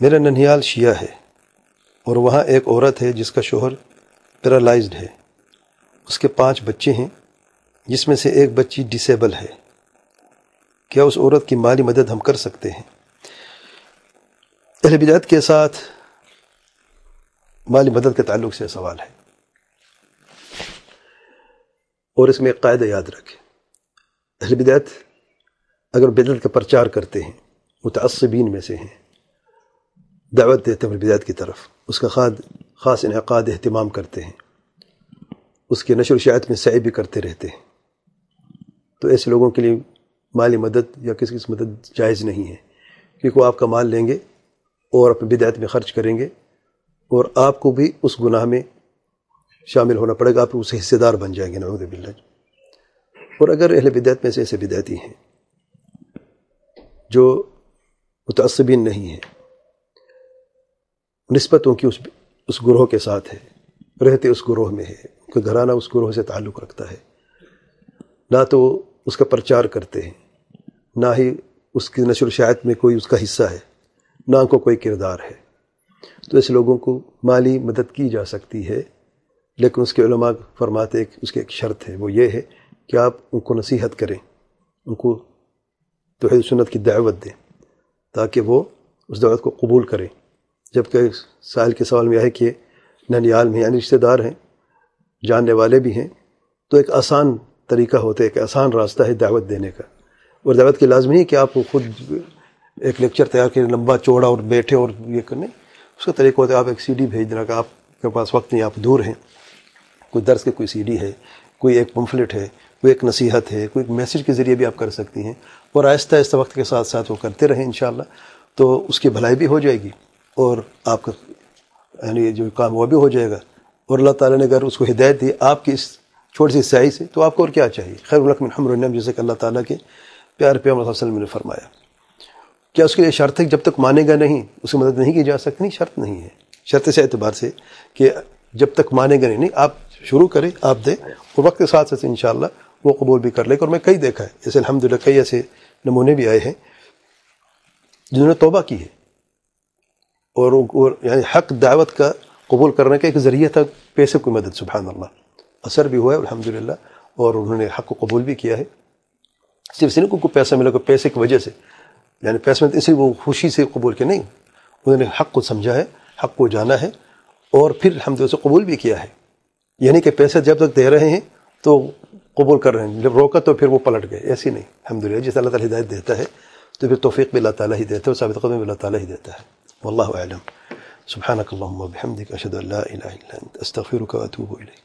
میرا ننھیال شیعہ ہے اور وہاں ایک عورت ہے جس کا شوہر پیرالائزڈ ہے۔ اس کے پانچ بچے ہیں، جس میں سے ایک بچی ڈسیبل ہے۔ کیا اس عورت کی مالی مدد ہم کر سکتے ہیں؟ اہل بدعت کے ساتھ مالی مدد کے تعلق سے سوال ہے۔ اور اس میں ایک قاعدہ یاد رکھیں۔ اہل بدعت اگر بدعت کا پرچار کرتے ہیں، متعصبین میں سے ہیں۔ دعوت دیتے ہیں بدعت کی طرف۔ اس کا خاد، خاص انعقاد، اہتمام کرتے ہیں۔ اس کی نشر و شاعت میں سعی بھی کرتے رہتے ہیں۔ تو ایسے لوگوں کے لیے مالی مدد یا کسی کسی مدد جائز نہیں ہے۔ کیونکہ وہ آپ کا مال لیں گے اور اپنی بدعت میں خرچ کریں گے اور آپ کو بھی اس گناہ میں شامل ہونا پڑے گا، آپ اسے حصے دار بن جائیں گے، نعوذ باللہ۔ اور اگر اہل بدعت میں سے ایسے بدعتی ہیں جو متعصبین نہیں ہیں نسبتوں کی اس اس گروہ کے ساتھ ہے۔ رہتے اس گروہ میں ہے۔ ان کا گھرانہ اس گروہ سے تعلق رکھتا ہے۔ نہ تو اس کا پرچار کرتے ہیں۔ نہ ہی اس کی نشر و شاعت میں کوئی اس کا حصہ ہے۔ نہ ان کو کوئی کردار ہے۔ تو ایسے لوگوں کو مالی مدد کی جا سکتی ہے۔ لیکن اس کے علماء فرماتے ایک اس کی ایک شرط ہے۔ وہ یہ ہے کہ آپ ان کو نصیحت کریں۔ ان کو توحید سنت کی دعوت دیں تاکہ وہ اس دعوت کو قبول کریں۔ جبکہ سائل کے سوال میں یہ ہے کہ ننیال میں یعنی رشتہ دار ہیں، جاننے والے بھی ہیں، تو ایک آسان طریقہ ہوتا ہے، ایک آسان راستہ ہے دعوت دینے کا۔ اور دعوت کی لازمی ہے کہ آپ خود ایک لیکچر تیار کریں، لمبا چوڑا اور بیٹھے اور یہ کرنے۔ اس کا طریقہ ہوتا ہے، آپ ایک سی ڈی بھیج دینا کہ آپ کے پاس وقت نہیں، آپ دور ہیں۔ کوئی درس کے کوئی سی ڈی ہے، کوئی ایک پمفلٹ ہے، کوئی ایک نصیحت ہے، کوئی ایک میسیج کے ذریعے بھی آپ کر سکتی ہیں۔ اور آہستہ آہستہ وقت کے ساتھ ساتھ وہ کرتے رہیں انشاءاللہ، تو اس کی بھلائی بھی ہو جائے گی۔ اور آپ کا یعنی جو کام وہ بھی ہو جائے گا۔ اور اللہ تعالیٰ نے اگر اس کو ہدایت دی آپ کی اس چھوٹی سی سیائی سے، تو آپ کو اور کیا چاہیے؟ خیر الرقم الحمد جیسے کہ اللہ تعالیٰ کے پیار پیار علیہ وسلم نے فرمایا۔ کیا اس کے لیے شرط ہے جب تک مانے گا نہیں اسے مدد نہیں کی جا سکتی؟ نہیں، شرط نہیں ہے۔ شرط سے اعتبار سے کہ جب تک مانے گا نہیں، آپ شروع کریں، آپ دیں۔ اور وقت کے ساتھ ساتھ انشاءاللہ وہ قبول بھی کر لے۔ اور میں کئی دیکھا ہے، جیسے الحمد للہ کئی ایسے نمونے بھی آئے ہیں جنہوں نے توبہ کی ہے۔ اور یعنی حق دعوت کا قبول کرنے کا ایک ذریعہ تھا پیسے کی مدد، سبحان اللہ۔ اثر بھی ہوا ہے الحمد للہ اور انہوں نے حق کو قبول بھی کیا ہے۔ صرف سے کو پیسہ ملا کو پیسے کی وجہ سے۔ یعنی پیسے میں اسی وہ خوشی سے قبول کیا نہیں، انہوں نے حق کو سمجھا ہے، حق کو جانا ہے، اور پھر الحمد للہ سے قبول بھی کیا ہے۔ یعنی کہ پیسے جب تک دے رہے ہیں تو قبول کر رہے ہیں، جب روکا تو پھر وہ پلٹ گئے، ایسی نہیں۔ الحمد للہ جس اللہ تعالیٰ ہدایت دیتا ہے، تو پھر توفیق بھی اللہ تعالیٰ ہی دیتا ہے، اور ثابت قدم بھی اللہ تعالیٰ ہی دیتا ہے۔ والله أعلم. سبحانك اللهم وبحمدك أشهد أن لا إله إلا أنت أستغفرك وأتوب إليك.